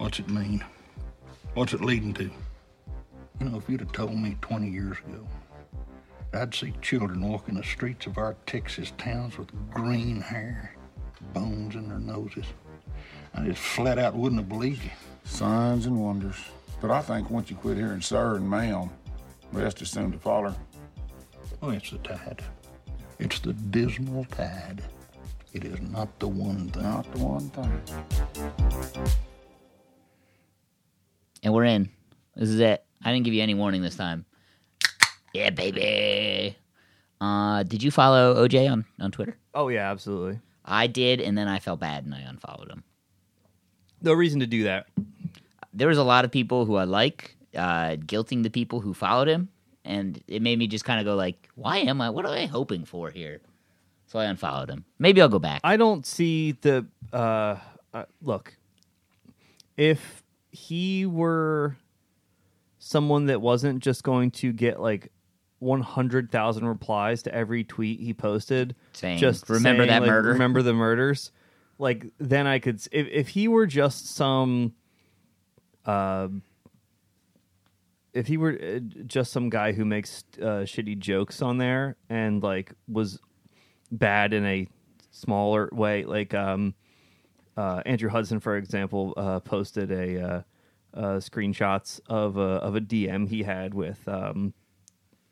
What's it mean? What's it leading to? You know, if you'd have told me 20 years ago, I'd see children walking the streets of our Texas towns with green hair, bones in their noses, I just flat out wouldn't have believed you. Signs and wonders. But I think once you quit hearing sir and ma'am, rest is soon to follow. Oh, it's the tide. It's the dismal tide. It is not the one thing. Not the one thing. And we're in. This is it. I didn't give you any warning this time. Yeah, baby. Uh, did you follow OJ on, on Twitter? Oh yeah, absolutely. I did, and then I felt bad and I unfollowed him. No reason to do that. There was a lot of people who I like, uh, guilting the people who followed him, and it made me just kind of go like, "Why am I? What am I hoping for here?" So I unfollowed him. Maybe I'll go back. I don't see the uh, uh look. If he were someone that wasn't just going to get like 100,000 replies to every tweet he posted Saying, just "Remember saying, that like, murder?" remember the murders like then I could if if he were just some uh if he were uh, just some guy who makes uh, shitty jokes on there and like was bad in a smaller way like um uh, Andrew Hudson, for example, uh, posted a uh, uh, screenshots of a of a DM he had with um,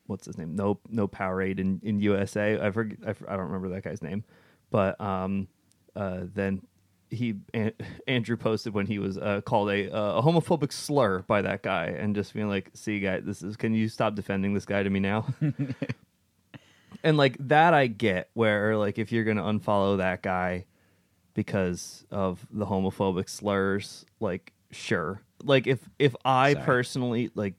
what's his name? No, no Powerade in, in USA. I forget. I, I don't remember that guy's name, but um, uh, then he An- Andrew posted when he was uh, called a a homophobic slur by that guy, and just being like, "See, guy, this is. Can you stop defending this guy to me now?" and like that, I get where like if you're gonna unfollow that guy because of the homophobic slurs like sure like if if i Sorry. personally like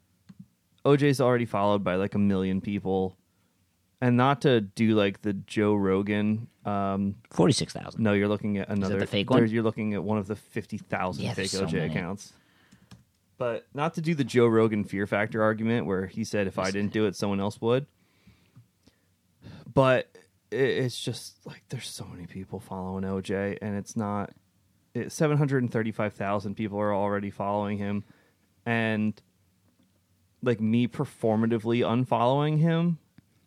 oj's already followed by like a million people and not to do like the joe rogan um Forty-six thousand. no you're looking at another the fake one? you're looking at one of the 50,000 Yeah, fake so oj many. accounts but not to do the joe rogan fear factor argument where he said if i didn't do it someone else would but it's just like there's so many people following OJ, and it's not. It, Seven hundred and thirty-five thousand people are already following him, and like me performatively unfollowing him,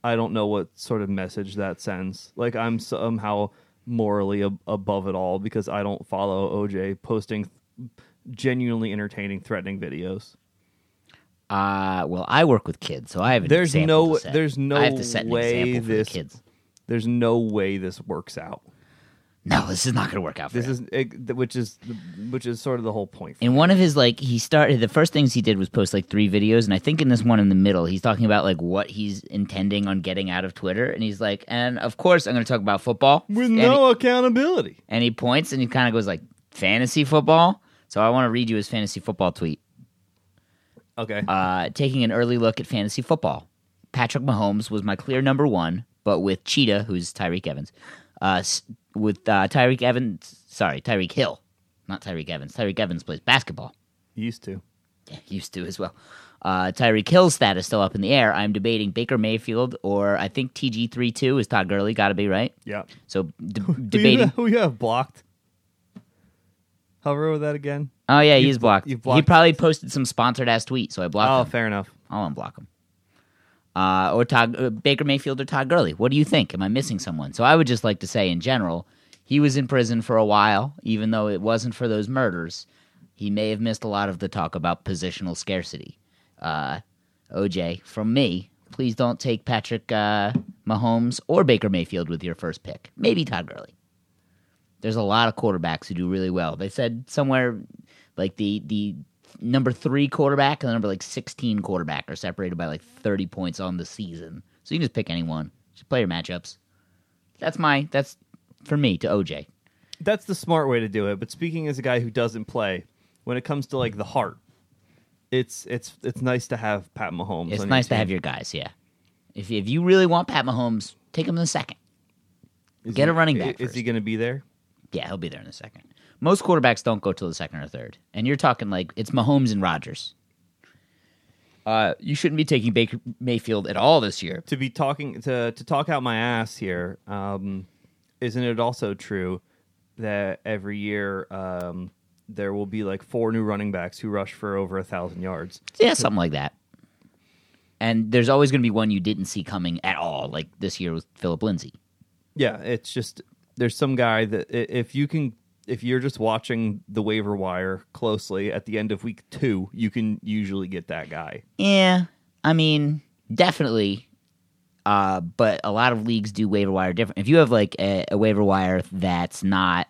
I don't know what sort of message that sends. Like I'm somehow morally ab- above it all because I don't follow OJ posting genuinely entertaining, threatening videos. Uh, well, I work with kids, so I have. An There's no- there's no I have to set an way example for this- the kids. There's no way this works out. No, this is not going to work out. For This him. is it, which is which is sort of the whole point. in one of his like he started the first things he did was post like three videos and i think in this one in the middle he's talking about like what he's intending on getting out of twitter and he's like and of course i'm going to talk about football With and, no accountability. and he points and he kind of goes like fantasy football so i want to read you his fantasy football tweet Okay. uh, taking an early look at fantasy football patrick mahomes was my clear number one but with cheetah who's tyreek evans uh, with uh, tyreek evans sorry tyreek hill not tyreek evans tyreek evans plays basketball Used to. used to as well. Uh, Tyreek Hill's status still up in the air. I'm debating Baker Mayfield or I think TG32 is Todd Gurley. Got to be right. Yeah. So d- Who you, debating. who you have blocked? Hover over that again. Oh yeah, You've he's blocked. you've He probably posted some sponsored ass tweet, so I blocked Oh, him. fair enough. I'll unblock him. Uh, or Todd uh, Baker Mayfield or Todd Gurley. What do you think? Am I missing someone? So I would just like to say, in general, he was in prison for a while, even though it wasn't for those murders. He may have missed a lot of the talk about positional scarcity. Uh, OJ, from me, please don't take Patrick uh, Mahomes or Baker Mayfield with your first pick. Maybe Todd Gurley. There's a lot of quarterbacks who do really well. They said somewhere like the the number three quarterback and the number like sixteen quarterback are separated by like thirty points on the season. So you can just pick anyone. Just play your matchups. That's my that's for me to OJ. That's the smart way to do it. But speaking as a guy who doesn't play, when it comes to like the heart, it's it's it's nice to have Pat Mahomes. It's nice to have your guys. Yeah. If if you really want Pat Mahomes, take him in the second. Is get he- a running back Is first. he going to be there? Yeah, he'll be there in a second. Most quarterbacks don't go till the second or third, and you're talking like it's Mahomes and Rodgers. Uh, you shouldn't be taking Baker Mayfield at all this year. to be talking to to talk out my ass here, um, isn't it also true that every year um, there will be like four new running backs who rush for over a thousand yards. Yeah, something like that. And there's always going to be one you didn't see coming at all, like this year with Phillip Lindsay. Yeah, it's just there's some guy that if you can if you're just watching the waiver wire closely at the end of week two, you can usually get that guy. Yeah, I mean, definitely. Uh, but a lot of leagues do waiver wire different. If you have like a, a waiver wire that's not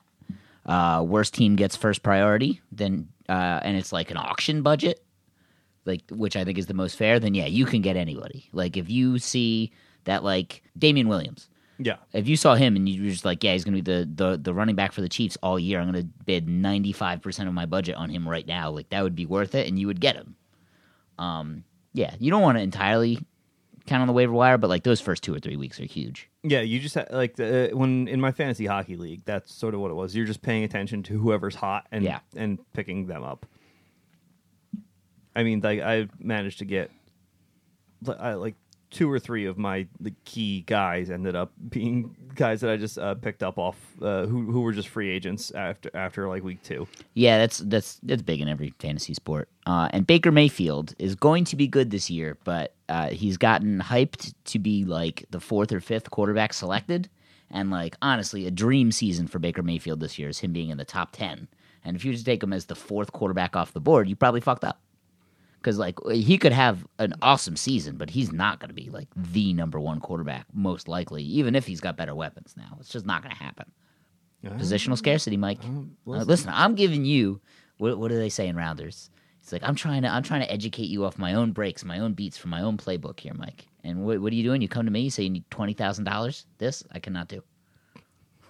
uh, worst team gets first priority, then uh, and it's like an auction budget, like which I think is the most fair. Then yeah, you can get anybody. Like if you see that like Damien Williams, Yeah. if you saw him and you were just like, yeah, he's going to be the, the the running back for the Chiefs all year, I'm going to bid 95% of my budget on him right now. Like that would be worth it and you would get him. Um yeah, you don't want to entirely count on the waiver wire, but like those first 2 or 3 weeks are huge. Yeah, you just ha- like the, when in my fantasy hockey league, that's sort of what it was. You're just paying attention to whoever's hot and Yeah. and picking them up. I mean, like I managed to get I, like two or three of my the key guys ended up being guys that I just uh, picked up off uh, who who were just free agents after after like week two. Yeah, that's that's that's big in every fantasy sport. Uh, and Baker Mayfield is going to be good this year, but uh, he's gotten hyped to be like the fourth or fifth quarterback selected. And like honestly, a dream season for Baker Mayfield this year is him being in the top ten. And if you just take him as the fourth quarterback off the board, you probably fucked up. Because like he could have an awesome season, but he's not going to be like the number one quarterback most likely, even if he's got better weapons now. It's just not going to happen. Positional scarcity, Mike. Uh, listen. listen, I'm giving you what, what do they say in rounders? It's like I'm trying to I'm trying to educate you off my own breaks, my own beats from my own playbook here, Mike. And what, what are you doing? You come to me, you say you need twenty thousand dollars. This I cannot do.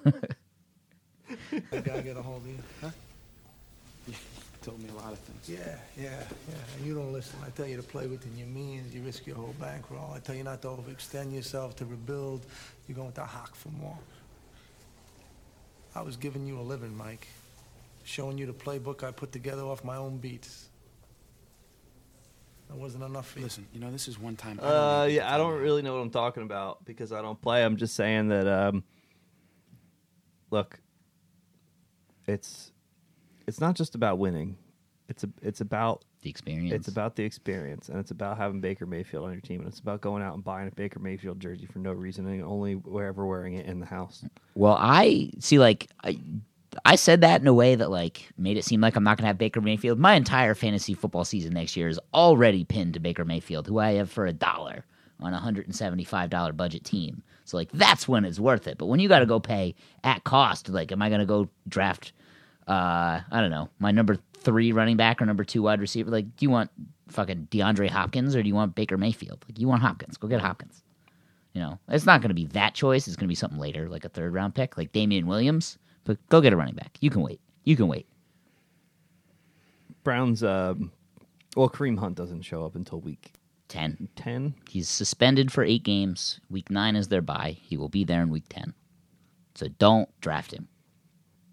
That guy get a hold of you? Huh? Told me a lot of things. Yeah, yeah, yeah. And you don't listen. I tell you to play within your means. You risk your whole bankroll. I tell you not to overextend yourself, to rebuild. You're going to hock for more. I was giving you a living, Mike. Showing you the playbook I put together off my own beats. That wasn't enough for you. Listen, you know this is one time. Uh, need yeah, I don't tell really know what I'm talking about because I don't play. I'm just saying that. Um, look, it's it's not just about winning. It's a it's about The experience. it's about the experience and it's about having Baker Mayfield on your team and it's about going out and buying a Baker Mayfield jersey for no reason and only wherever wearing it in the house. Well, I see. Like, I, I said that in a way that like made it seem like I'm not going to have Baker Mayfield. My entire fantasy football season next year is already pinned to Baker Mayfield, who I have for a dollar on a hundred and seventy five dollar budget team. So like that's when it's worth it. But when you got to go pay at cost, like, am I going to go draft? Uh, I don't know, my number three running back or number two wide receiver. Like, do you want fucking DeAndre Hopkins or do you want Baker Mayfield? Like, you want Hopkins? Go get Hopkins. You know, it's not going to be that choice. It's going to be something later, like a third round pick, like Damien Williams. But go get a running back. You can wait. You can wait. Browns um, well Kareem Hunt doesn't show up until week 10. 10. He's suspended for eight games. Week nine is their bye. He will be there in week 10. So don't draft him.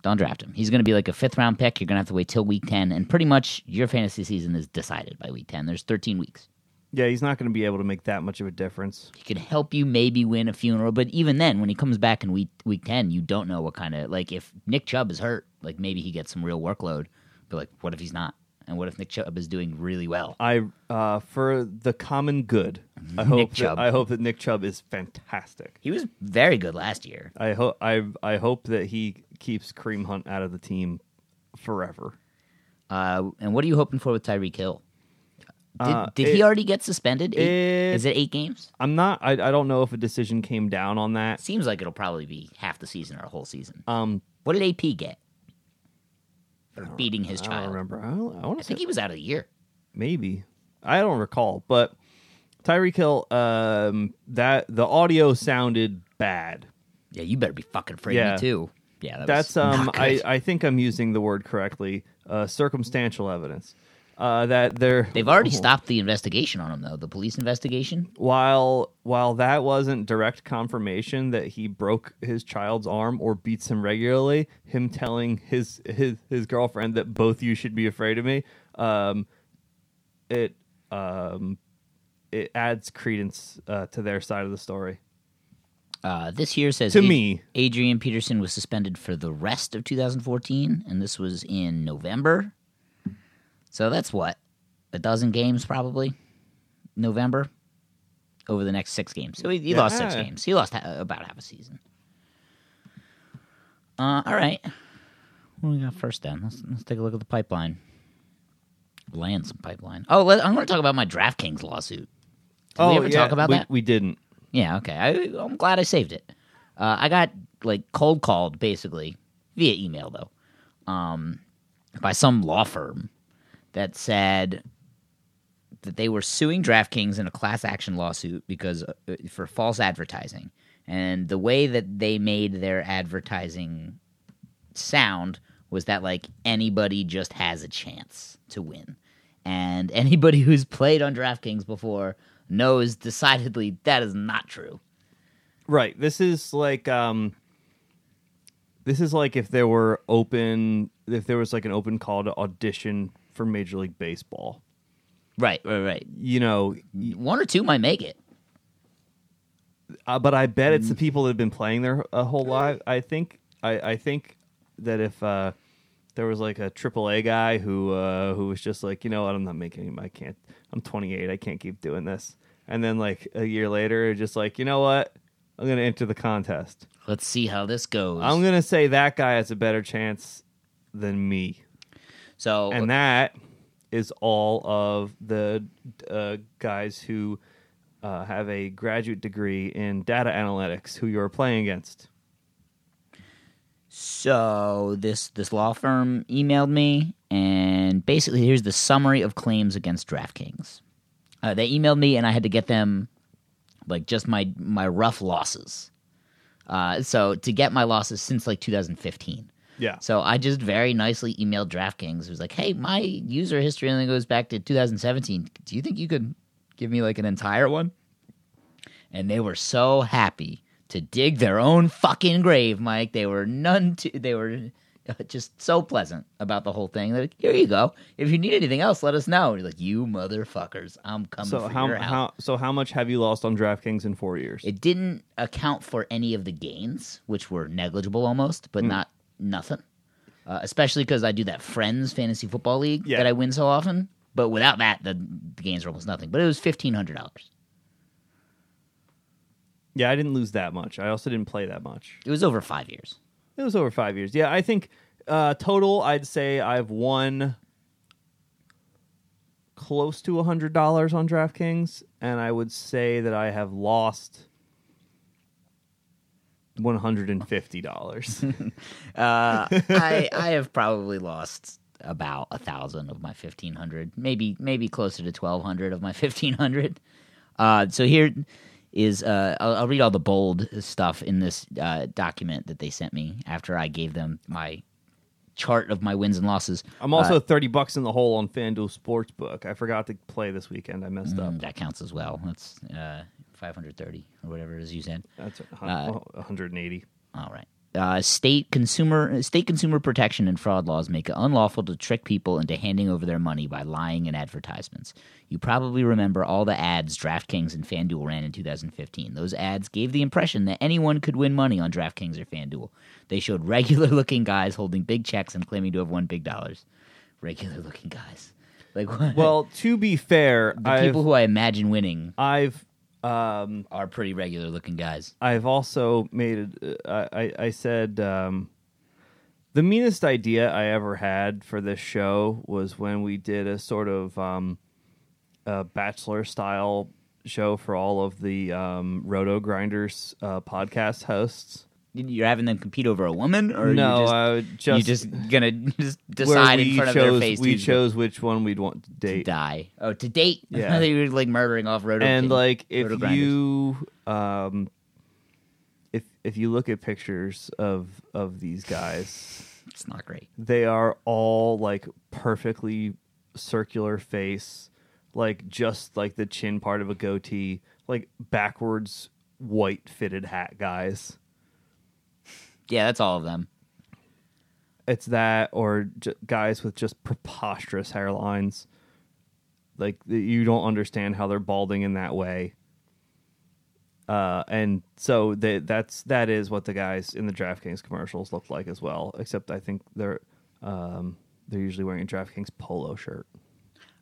Don't draft him. He's going to be like a fifth round pick. You're going to have to wait till week 10. And pretty much your fantasy season is decided by week 10. There's 13 weeks. Yeah, he's not going to be able to make that much of a difference. He can help you maybe win a funeral, but even then, when he comes back in week week ten, you don't know what kind of like if Nick Chubb is hurt, like maybe he gets some real workload. But like, what if he's not? And what if Nick Chubb is doing really well? I uh, for the common good. I hope that, Chubb. I hope that Nick Chubb is fantastic. He was very good last year. I hope I I hope that he keeps Kareem Hunt out of the team forever. Uh, and what are you hoping for with Tyreek Hill? Did, Uh, did it- he already get suspended? Eight, it- is it eight games? I'm not. I, I don't know if a decision came down on that. Seems like it'll probably be half the season or a whole season. Um, What did AP get for beating his I child? don't remember. I, don't- I I say think he was out of the year. maybe. I don't recall, but Tyreek Hill. Um, that the audio sounded bad. Yeah, you better be fucking afraid Yeah. of me too. Yeah, that That's um. I. I think I'm using the word correctly. Uh, circumstantial evidence. Uh, that they're They've already stopped the investigation on him, though. The police investigation. while while that wasn't direct confirmation that he broke his child's arm or beats him regularly, him telling his his his girlfriend that both you should be afraid of me, um, it um, it adds credence uh, to their side of the story. Uh, this here says To Ad- me. Adrian Peterson was suspended for the rest of 2014, and this was in November. So that's what a dozen games probably. November over the next six games. So he, he lost six games. He lost ha- about half a season. Uh, all right. What do we got first then? Let's, let's take a look at the pipeline. Land some pipeline. Oh, let, I'm going to talk about my DraftKings lawsuit. Did we ever talk about we, that? We didn't. Yeah, okay. I, I'm glad I saved it. Uh, I got like cold called basically via email though, um, by some law firm that said that they were suing DraftKings in a class action lawsuit because uh, for false advertising, and the way that they made their advertising sound was that like anybody just has a chance to win. And anybody who's played on DraftKings before knows decidedly that is not true. Right. This is like um this is like if there were open if there was like an open call to audition for Major League Baseball. Right, right, right. You know, One or two might make it. uh, but I bet Mm. it's the people that have been playing their a whole life. I think I, I think that if uh, there was like a AAA guy who uh, who was just like, you know what, I'm not making I can't. I'm 28. I can't keep doing this. And then like a year later, just like, you know what, I'm gonna enter the contest. Let's see how this goes. I'm gonna say that guy has a better chance than me, so and that is all of the uh, guys who uh, have a graduate degree in data analytics who you're playing against. So this this law firm emailed me, and basically here's the summary of claims against DraftKings. Uh, they emailed me, and I had to get them like just my my rough losses. Uh, so to get my losses since like 2015. Yeah. So I just very nicely emailed DraftKings. It was like, "Hey, my user history only goes back to 2017. Do you think you could give me like an entire one?" And they were so happy to dig their own fucking grave, Mike. They were none too. They were uh, just so pleasant about the whole thing. They're like, "Here you go. If you need anything else, let us know." And you're like, "You motherfuckers, I'm coming So for how your help." how so how much have you lost on DraftKings in four years? It didn't account for any of the gains, which were negligible almost, but not nothing. Uh, especially because I do that Friends Fantasy Football League Yeah. that I win so often. But without that, the, the gains were almost nothing. But it was fifteen hundred dollars. Yeah, I didn't lose that much. I also didn't play that much. It was over five years. It was over five years. Yeah, I think uh, total, I'd say I've won close to hundred dollars on DraftKings, and I would say that I have lost one hundred and fifty dollars. Uh, I I have probably lost about a thousand of my fifteen hundred, maybe maybe closer to twelve hundred of my fifteen hundred. Uh, so here is uh, I'll, I'll read all the bold stuff in this uh, document that they sent me after I gave them my chart of my wins and losses. I'm also thirty bucks in the hole on FanDuel Sportsbook. I forgot to play this weekend. I messed up. Mm, that counts as well. That's uh, five hundred thirty or whatever it is you said. That's a Uh, 180. All right. Uh, state consumer state consumer protection and fraud laws make it unlawful to trick people into handing over their money by lying in advertisements. You probably remember all the ads DraftKings and FanDuel ran in 2015. Those ads gave the impression that anyone could win money on DraftKings or FanDuel. They showed regular looking guys holding big checks and claiming to have won big dollars. Regular looking guys. Like what? Well, to be fair, the I've, people who I imagine winning I've um, are pretty regular looking guys. I've also made it. Uh, I I said um, the meanest idea I ever had for this show was when we did a sort of um, a bachelor style show for all of the um, Roto Grinders uh, podcast hosts. You're having them compete over a woman, or no, you just, I would just you're just gonna just decide in front of chose, their face We chose which one we'd want to to date. die. Oh, to date? Yeah. they were like murdering off road. and like if you um if if you look at pictures of of these guys it's not great. they are all like perfectly circular face like just like the chin part of a goatee like backwards white fitted hat guys Yeah, that's all of them. it's that or j- guys with just preposterous hairlines like you don't understand how they're balding in that way Uh, and so they, that's that is what the guys in the DraftKings commercials look like as well. Except I think they're um, they're usually wearing a DraftKings polo shirt.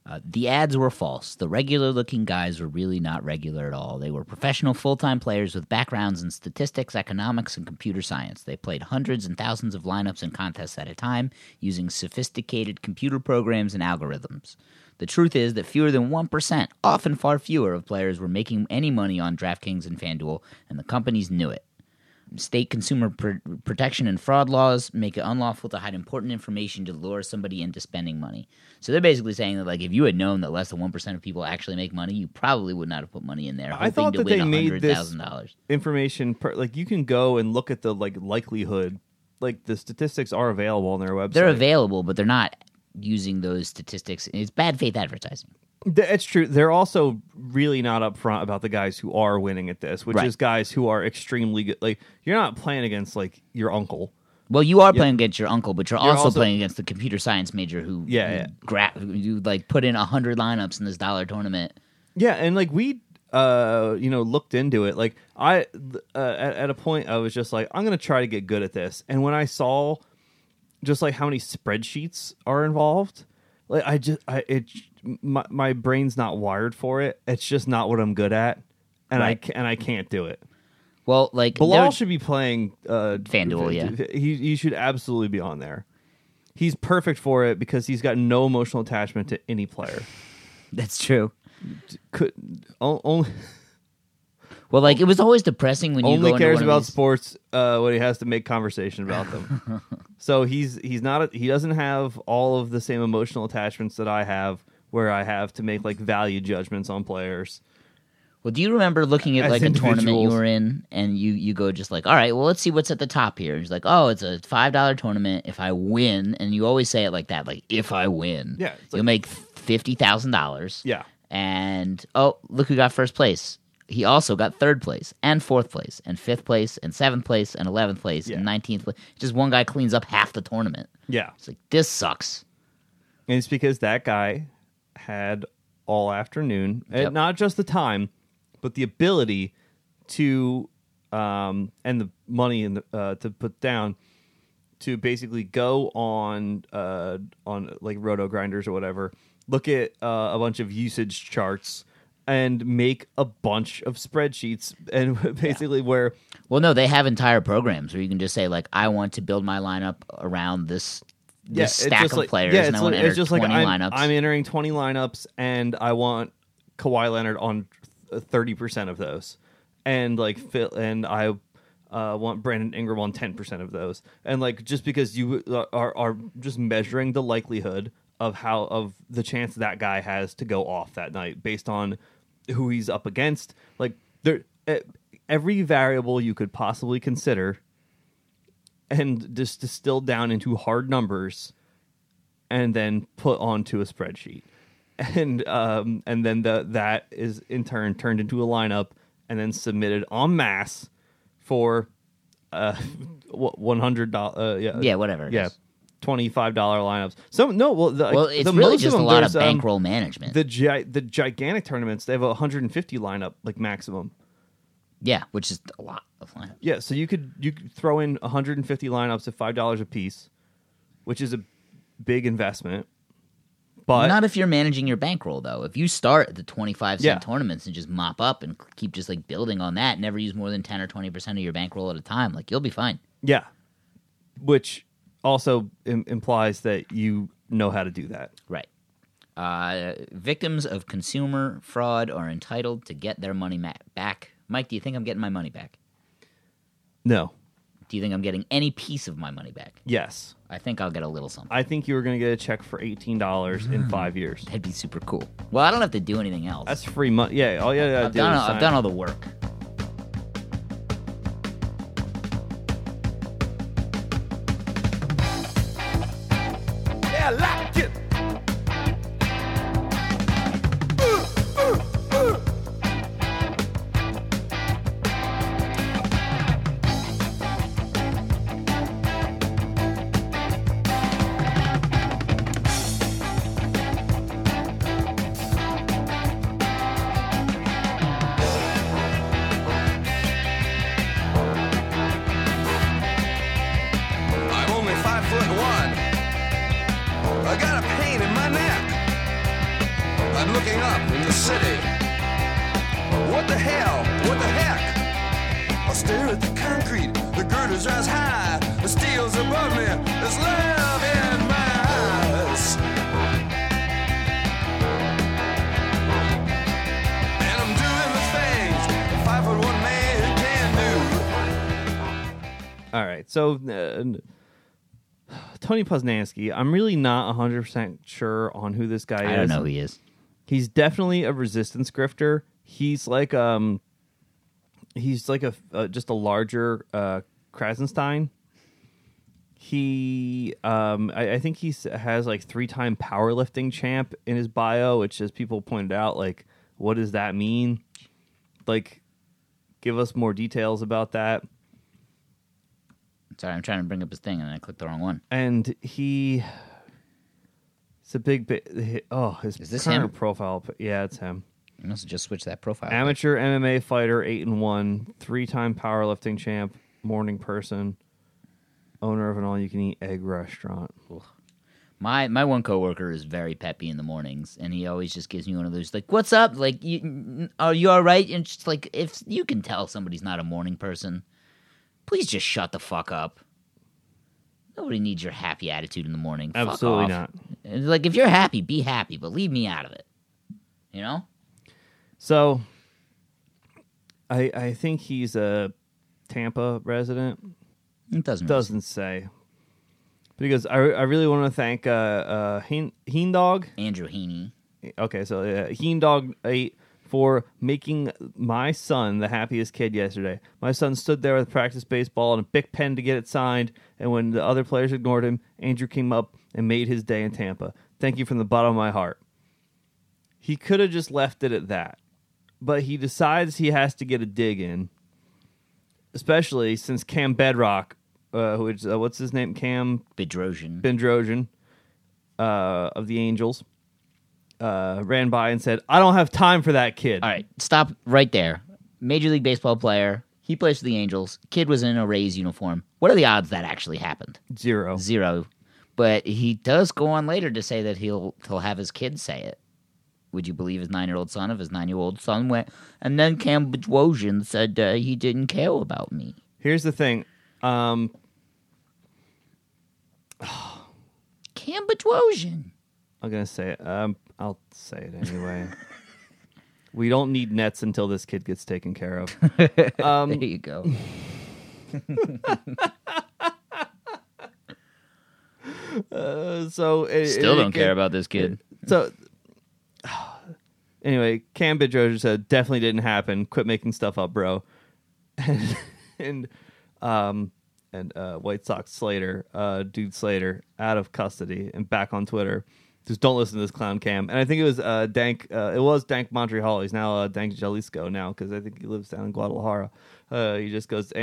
Uh, the ads were false. The regular looking guys were really not regular at all. They were professional full time players with backgrounds in statistics, economics, and computer science. They played hundreds and thousands of lineups and contests at a time using sophisticated computer programs and algorithms. The truth is that fewer than 1%, often far fewer, of players were making any money on DraftKings and FanDuel, and the companies knew it. State consumer pr- protection and fraud laws make it unlawful to hide important information to lure somebody into spending money. So they're basically saying that, like, if you had known that less than one percent of people actually make money, you probably would not have put money in there. I thought to that win they made this- $100,000. Information per, like you can go and look at the like likelihood, like the statistics are available on their website. They're available, but they're not using those statistics. It's bad faith advertising. Th- It's true. They're also really not upfront about the guys who are winning at this, which Right. is guys who are extremely good. Like you're not playing against like your uncle. Well, you are playing against your uncle, but you're, You're also, also- playing against the computer science major who Yeah, yeah. gra- who like put in hundred lineups in this dollar tournament. Yeah, and like we, uh, you know, looked into it. Like I, uh, at, at a point, I was just like, I'm gonna try to get good at this. And when I saw, just like how many spreadsheets are involved, like I just, I it, my my brain's not wired for it. It's just not what I'm good at, and I Right. ca- and I can't do it. Well, like Bilal there- should be playing uh, FanDuel, yeah. He he should absolutely be on there. He's perfect for it because he's got no emotional attachment to any player. that's true. Could o- only Well, like it was always depressing when you only go into cares one of about these- sports uh, when he has to make conversation about them. so he's he's not a, he doesn't have all of the same emotional attachments that I have, where I have to make like value judgments on players. Well, do you remember looking at As like a tournament you individuals. were in, and you you go just like, all right, well, let's see what's at the top here. And he's like, oh, it's a five dollar tournament. If I win, and you always say it like that, like if I win, Yeah, it's you'll make fifty thousand dollars. Yeah, and oh, look who got first place. He also got third place and fourth place and fifth place and seventh place and eleventh place Yeah. and nineteenth place. Just one guy cleans up half the tournament. yeah, It's like this sucks. and it's because that guy had all afternoon, and not just the time, but the ability to um and the money in the, uh, to put down to basically go on uh on like roto grinders or whatever look at uh, a bunch of usage charts and make a bunch of spreadsheets and basically where Well, no, they have entire programs where you can just say like, I want to build my lineup around this this it's stack of like- players, yeah, and it's I want to enter it's just like I'm, lineups. I'm entering 20 lineups and I want Kawhi Leonard on 30% of those. And like and I uh, want Brandon Ingram on 10% of those. And like just because you are are just measuring the likelihood of how of the chance that guy has to go off that night based on who he's up against, like there every variable you could possibly consider and just distilled down into hard numbers and then put onto a spreadsheet. And um and then the that is in turn turned into a lineup and then submitted en masse for uh one hundred dollars uh, yeah. Yeah, whatever. yeah is. twenty five dollar lineups so no well the, Well, it's the really most just a lot of um, bankroll management. the gi- the gigantic tournaments they have a 150 lineup like maximum yeah, which is a lot of lineups. Yeah, so you could you could throw in 150 lineups at five dollars a piece, which is a big investment. But Not if you're managing your bankroll though. If you start at the 25 cent Yeah. tournaments and just mop up and keep just like building on that, never use more than 10 or 20 percent of your bankroll at a time, like you'll be fine. yeah, which also Im- implies that you know how to do that. Right. Uh, victims of consumer fraud are entitled to get their money ma- back. Mike, do you think I'm getting my money back? No. Do you think I'm getting any piece of my money back? Yes, I think I'll get a little something. I think you were going to get a check for eighteen dollars in five years. That'd be super cool. Well, I don't have to do anything else. That's free money. Yeah, all you gotta I've do done. is I've sign- done all the work. All right, so uh, Tony Posnanski, I'm really not 100 percent sure on who this guy is. I don't know who he is. He's definitely a resistance grifter. He's like um, he's like a uh, just a larger uh, Krassenstein. He, um, I, I think he has like three time powerlifting champ in his bio, which, as people pointed out, like, what does that mean? Like, give us more details about that. Sorry, I'm trying to bring up his thing and I clicked the wrong one. and he it's a big bit oh his Is this current him? profile yeah it's him I must have just switched that profile. amateur mma fighter 8 and 1 three-time powerlifting champ morning person owner of an all-you-can-eat egg restaurant My my one coworker is very peppy in the mornings, and he always just gives me one of those like, "What's up? Like, you, are you all right?" And just like, if you can tell somebody's not a morning person, please just shut the fuck up. Nobody needs your happy attitude in the morning. Fuck Absolutely not. And, Like, if you're happy, be happy, but leave me out of it. You know? so i i think he's a tampa resident It doesn't. doesn't say because i, I really want to thank uh uh Heen, Heen Dog Andrew Heaney. Okay, so uh, Heen Dog eight for making my son the happiest kid yesterday. My son stood there with practice baseball and a big pen to get it signed, and when the other players ignored him, Andrew came up and made his day in Tampa. Thank you from the bottom of my heart. He could have just left it at that, but he decides he has to get a dig in, especially since Cam Bedrock, uh, which uh, what's his name, Cam Bedrosian. Bendrosian uh, of the Angels uh, ran by and said, "I don't have time for that kid." All right, stop right there. Major League Baseball player. He plays for the Angels. Kid was in a Rays uniform. What are the odds that actually happened? Zero. Zero. But he does go on later to say that he'll he'll have his kids say it. Would you believe his nine year old son if his nine year old son went? And then Cam Bedrosian said uh, he didn't care about me. Here's the thing. Um, Cam Bedrosian. I'm gonna say it. Um, I'll say it anyway. we don't need nets until this kid gets taken care of. Um, there you go. Uh, so it, Still it- don't care about this kid. So anyway, Cam Bedrosian said definitely didn't happen. Quit making stuff up, bro. And and um and uh, White Sox Slater, uh, dude Slater, out of custody and back on Twitter. Just don't listen to this clown Cam. And I think it was uh, Dank. Uh, it was Dank Montreal. He's now uh, Dank Jalisco now because I think he lives down in Guadalajara. Uh, he just goes.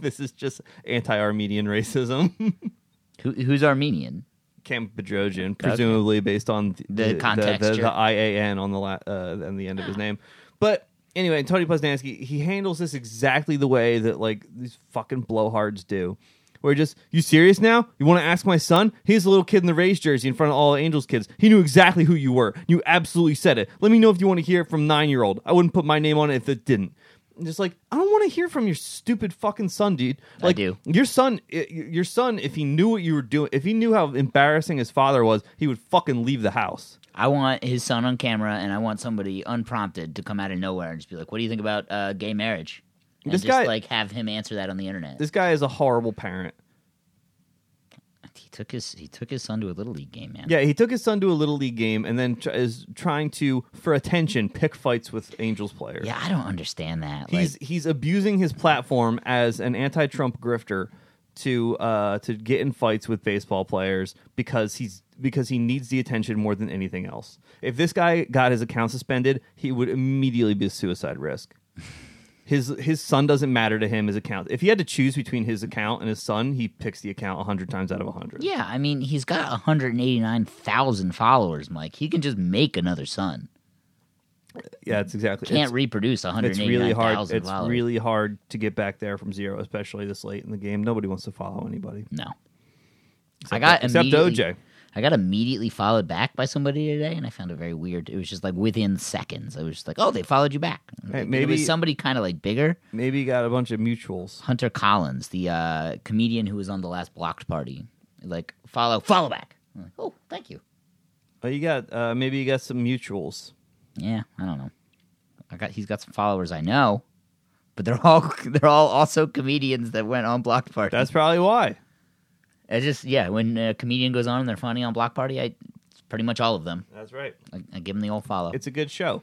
This is just anti-Armenian racism. Who, who's Armenian? Cam Bedrosian, presumably based on The the, context, the, the, sure. IAN on the la- uh, and the end of his name. But anyway, Tony Posnanski, he handles this exactly the way that like these fucking blowhards do. Where just, you serious now? You want to ask my son? He's a little kid in the Rays jersey in front of all the Angels kids. He knew exactly who you were. You absolutely said it. Let me know if you want to hear it from nine year old. I wouldn't put my name on it if it didn't. And Just like I don't want to hear from your stupid fucking son, dude. I Like do. your son, i- your son, if he knew what you were doing, if he knew how embarrassing his father was, he would fucking leave the house. I want his son on camera, and I want somebody unprompted to come out of nowhere and just be like, "What do you think about uh, gay marriage?" And This just guy- like have him answer that on the internet. This guy is a horrible parent. Took his he took his son to a little league game, man. Yeah, he took his son to a little league game and then tr- is trying to, for attention, pick fights with Angels players. yeah, I don't understand that. he's like, he's abusing his platform as an anti-Trump grifter to uh to get in fights with baseball players because he's because he needs the attention more than anything else. If this guy got his account suspended, he would immediately be a suicide risk. His his son doesn't matter to him. His account. If he had to choose between his account and his son, he picks the account hundred times out of hundred. yeah, I mean, he's got 189,000 followers, Mike. He can just make another son. yeah, it's exactly. Can't it's- reproduce It's really hard. 189,000 It's followers. really hard to get back there from zero, especially this late in the game. Nobody wants to follow anybody. no. Except, I got except OJ. I got immediately followed back by somebody today, and I found it very weird. It was just like within seconds. I was just like, "Oh, they followed you back." Hey, Like, it maybe- was somebody kind of like bigger. Maybe you got a bunch of mutuals. Hunter Collins, the uh, comedian who was on the last Blocked Party, like follow, follow back. Like, oh, thank you. Oh, you got uh, maybe you got some mutuals. Yeah, I don't know. I got he's got some followers I know, but they're all they're all also comedians that went on Blocked Party. That's probably why. It's just yeah, when a comedian goes on and they're funny on Blocked Party, I it's pretty much all of them. That's right. I, I give them the old follow. It's a good show.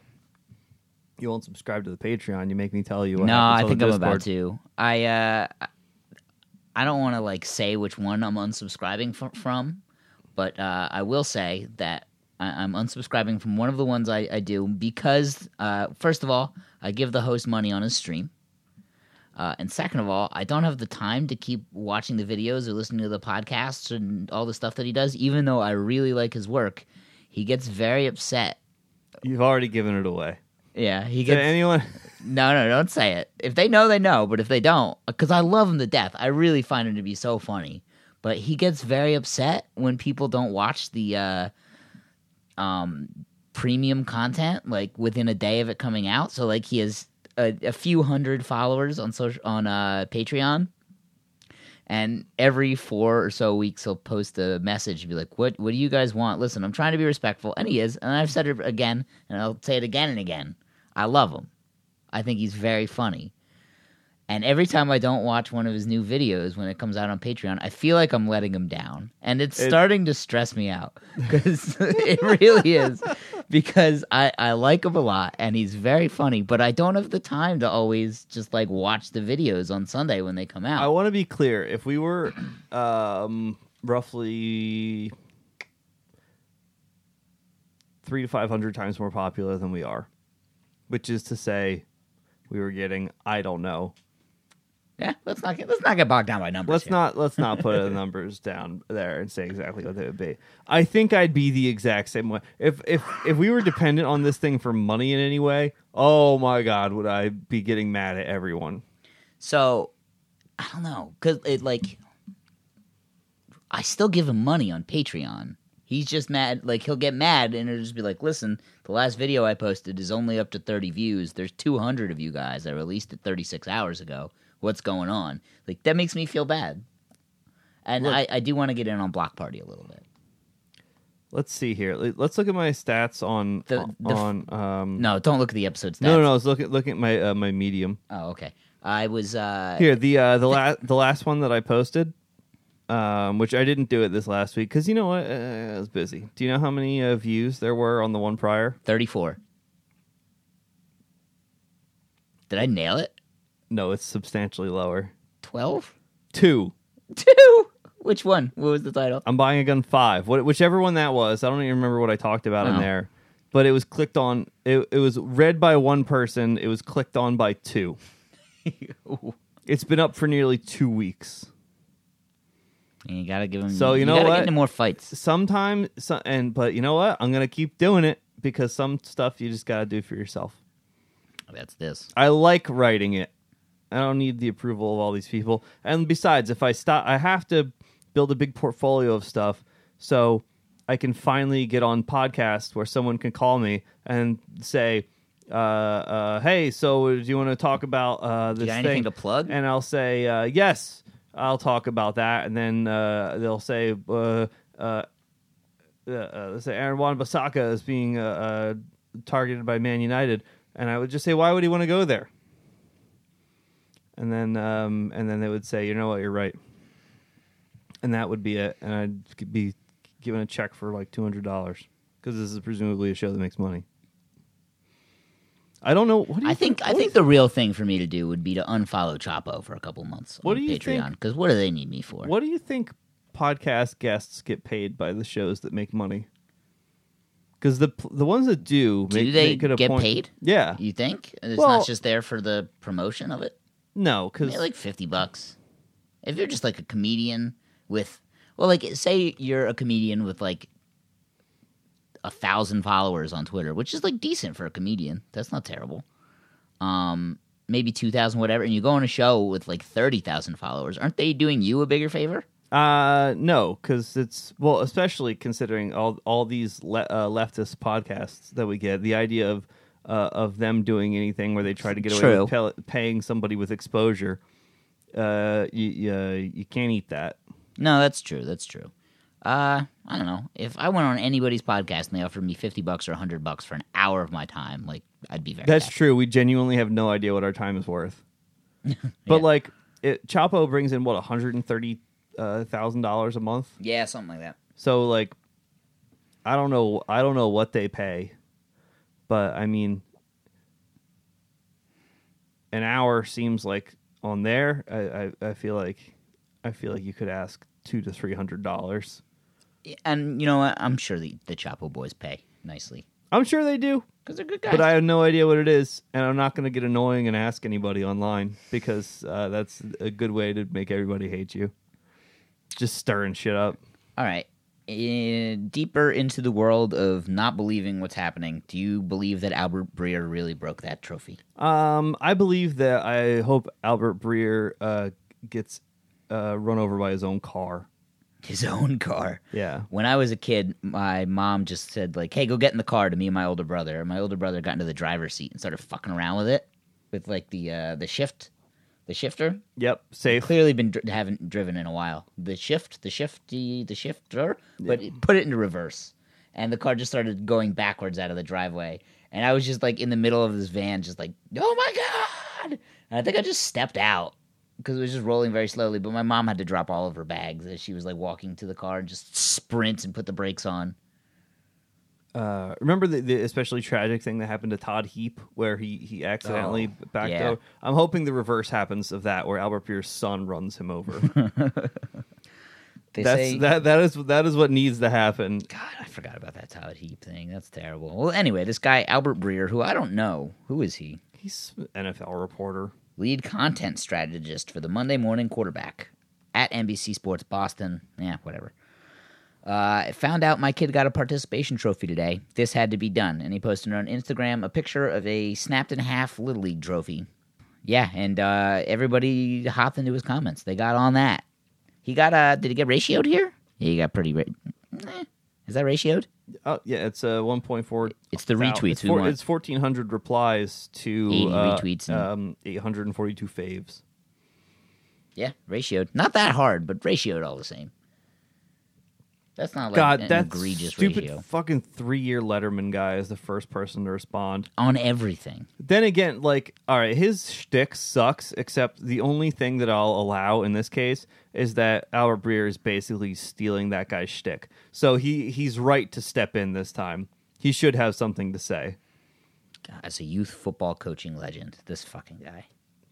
You won't subscribe to the Patreon. You make me tell you. What no, I think I'm about to. I uh, I don't want to like say which one I'm unsubscribing f- from, but uh, I will say that I- I'm unsubscribing from one of the ones I, I do because uh, first of all, I give the host money on his stream. Uh, and second of all, I don't have the time to keep watching the videos or listening to the podcasts and all the stuff that he does. Even though I really like his work, he gets very upset. You've already given it away. Yeah, he Did gets anyone? no, no, don't say it. If they know, they know. But if they don't, because I love him to death, I really find him to be so funny. But he gets very upset when people don't watch the uh, um, premium content like within a day of it coming out. So like he has a, a few hundred followers on social on uh, Patreon. And every four or so weeks, he'll post a message and be like, "What? What do you guys want? Listen, I'm trying to be respectful, and he is. And I've said it again, and I'll say it again and again. I love him. I think he's very funny. And every time I don't watch one of his new videos when it comes out on Patreon, I feel like I'm letting him down. And it's It- starting to stress me out because it really is. Because I, I like him a lot and he's very funny, but I don't have the time to always just like watch the videos on Sunday when they come out. I want to be clear. If we were um, roughly three to five hundred times more popular than we are, which is to say, we were getting I don't know. Yeah, let's not get let's not get bogged down by numbers. Let's here. not let's not put the numbers down there and say exactly what they would be. I think I'd be the exact same way. If if if we were dependent on this thing for money in any way, oh my god, would I be getting mad at everyone? So I don't know because it like I still give him money on Patreon. He's just mad. Like he'll get mad and it'll just be like, "Listen, the last video I posted is only up to thirty views. There's two hundred of you guys I released it thirty six hours ago. What's going on?" Like that makes me feel bad. And Look- I, I do want to get in on Blocked Party a little bit. Let's see here. Let- Let's look at my stats on The- the on um No, don't look at the episode stats. No, no, no. I was looking looking at my uh, my medium Oh, okay. I was uh here. The uh, the last the last one that I posted, um, which I didn't do it this last week because you know what, uh, I was busy. Do you know how many uh, views there were on the one prior? thirty four. Did I nail it? No, it's substantially lower. Twelve? Two. Two? Which one? What was the title? I'm buying a gun five. What, whichever one that was. I don't even remember what I talked about in there. But it was clicked on. It, it was read by one person. It was clicked on by two. it's been up for nearly two weeks. And you gotta give him. So, you know gotta what? Get into more fights. Sometimes, so, and but you know what? I'm gonna keep doing it because some stuff you just gotta do for yourself. That's this. I like writing it. I don't need the approval of all these people. And besides, if I stop, I have to build a big portfolio of stuff so I can finally get on podcasts where someone can call me and say, uh, uh, "Hey, so do you want to talk about uh, this thing?" anything to plug? And I'll say, uh, "Yes, I'll talk about that." And then uh, they'll say, uh, uh, uh, uh, say Aaron Wan-Bissaka is being uh, uh, targeted by Man United, and I would just say, why would he want to go there? And then, um, and then they would say, you know what, you're right, and that would be it, and I'd be given a check for like two hundred dollars because this is presumably a show that makes money. I don't know. What do you I think I think the real thing for me to do would be to unfollow Chapo for a couple months What on do you think- Patreon. Because what do they need me for? What do you think podcast guests get paid by the shows that make money? Because the the ones that do, Do make, they make get point- paid? Yeah, You think it's Well- not just there for the promotion of it? No, because like fifty bucks. If you're just like a comedian with, well, like say you're a comedian with like a thousand followers on Twitter, which is like decent for a comedian. That's not terrible. Um, maybe two thousand, whatever, and you go on a show with like thirty thousand followers. Aren't they doing you a bigger favor? Uh no, because it's well, especially considering all all these le- uh, leftist podcasts that we get. The idea of uh, of them doing anything where they try to get away True. with pel- paying somebody with exposure, uh, you you, uh, you can't eat that. No, that's true. That's true. Uh, I don't know. If I went on anybody's podcast and they offered me fifty bucks or hundred bucks for an hour of my time, like I'd be very. That's happy. true. We genuinely have no idea what our time is worth. But Yeah. like, it, Chapo brings in what one hundred and thirty uh, dollars a month. Yeah, something like that. So like, I don't know. I don't know what they pay, but I mean, an hour seems like on there. I I, I feel like I feel like you could ask two to three hundred dollars. And you know what? I'm sure the the Chapo boys pay nicely I'm sure they do, because they're good guys. but I have no idea what it is, and I'm not going to get annoying and ask anybody online because uh, that's a good way to make everybody hate you. Just stirring shit up. All right. Uh, deeper into the world of not believing what's happening, do you believe that Albert Breer really broke that trophy? Um, I believe that I hope Albert Breer uh, gets uh, run over by his own car. His own car. Yeah. When I was a kid, my mom just said like, "Hey, go get in the car." To me and my older brother. And my older brother got into the driver's seat and started fucking around with it, with like the uh, the shift, the shifter. Yep. Safe. Clearly been haven't driven in a while. The shift, the shifty, the shifter, but it put it into reverse, and the car just started going backwards out of the driveway. And I was just like in the middle of this van, just like, "Oh my god!" And I think I just stepped out because it was just rolling very slowly. But my mom had to drop all of her bags as she was like walking to the car and just sprint and put the brakes on. Uh, remember the, the especially tragic thing that happened to Todd Heap, where he he accidentally Oh, backed yeah. over. I'm hoping the reverse happens of that, where Albert Breer's son runs him over. They That's say that that is that is what needs to happen. God, I forgot about that Todd Heap thing. That's terrible. Well, anyway, this guy Albert Breer, who I don't know, who is he? He's an NFL reporter. Lead content strategist for the Monday Morning Quarterback at NBC Sports Boston. Yeah, whatever. Uh, I found out my kid got a participation trophy today. This had to be done, and he posted on Instagram a picture of a snapped in half Little League trophy. Yeah, and uh, everybody hopped into his comments. They got on that. He got uh, did he get ratioed here? Yeah, he got pretty. Ra- eh. Is that ratioed? Oh yeah, it's a 1.4. It's the retweets It's, four, it's 1,400 replies to 80 uh, retweets and- um, 842 faves. Yeah, ratioed. Not that hard, but ratioed all the same. That's not like God, an that egregious stupid ratio fucking three-year Letterman guy is the first person to respond. on everything. Then again, like, all right, his shtick sucks. Except the only thing that I'll allow in this case is that Albert Breer is basically stealing that guy's shtick. So he he's right to step in this time. He should have something to say. God, as a youth football coaching legend, this fucking guy.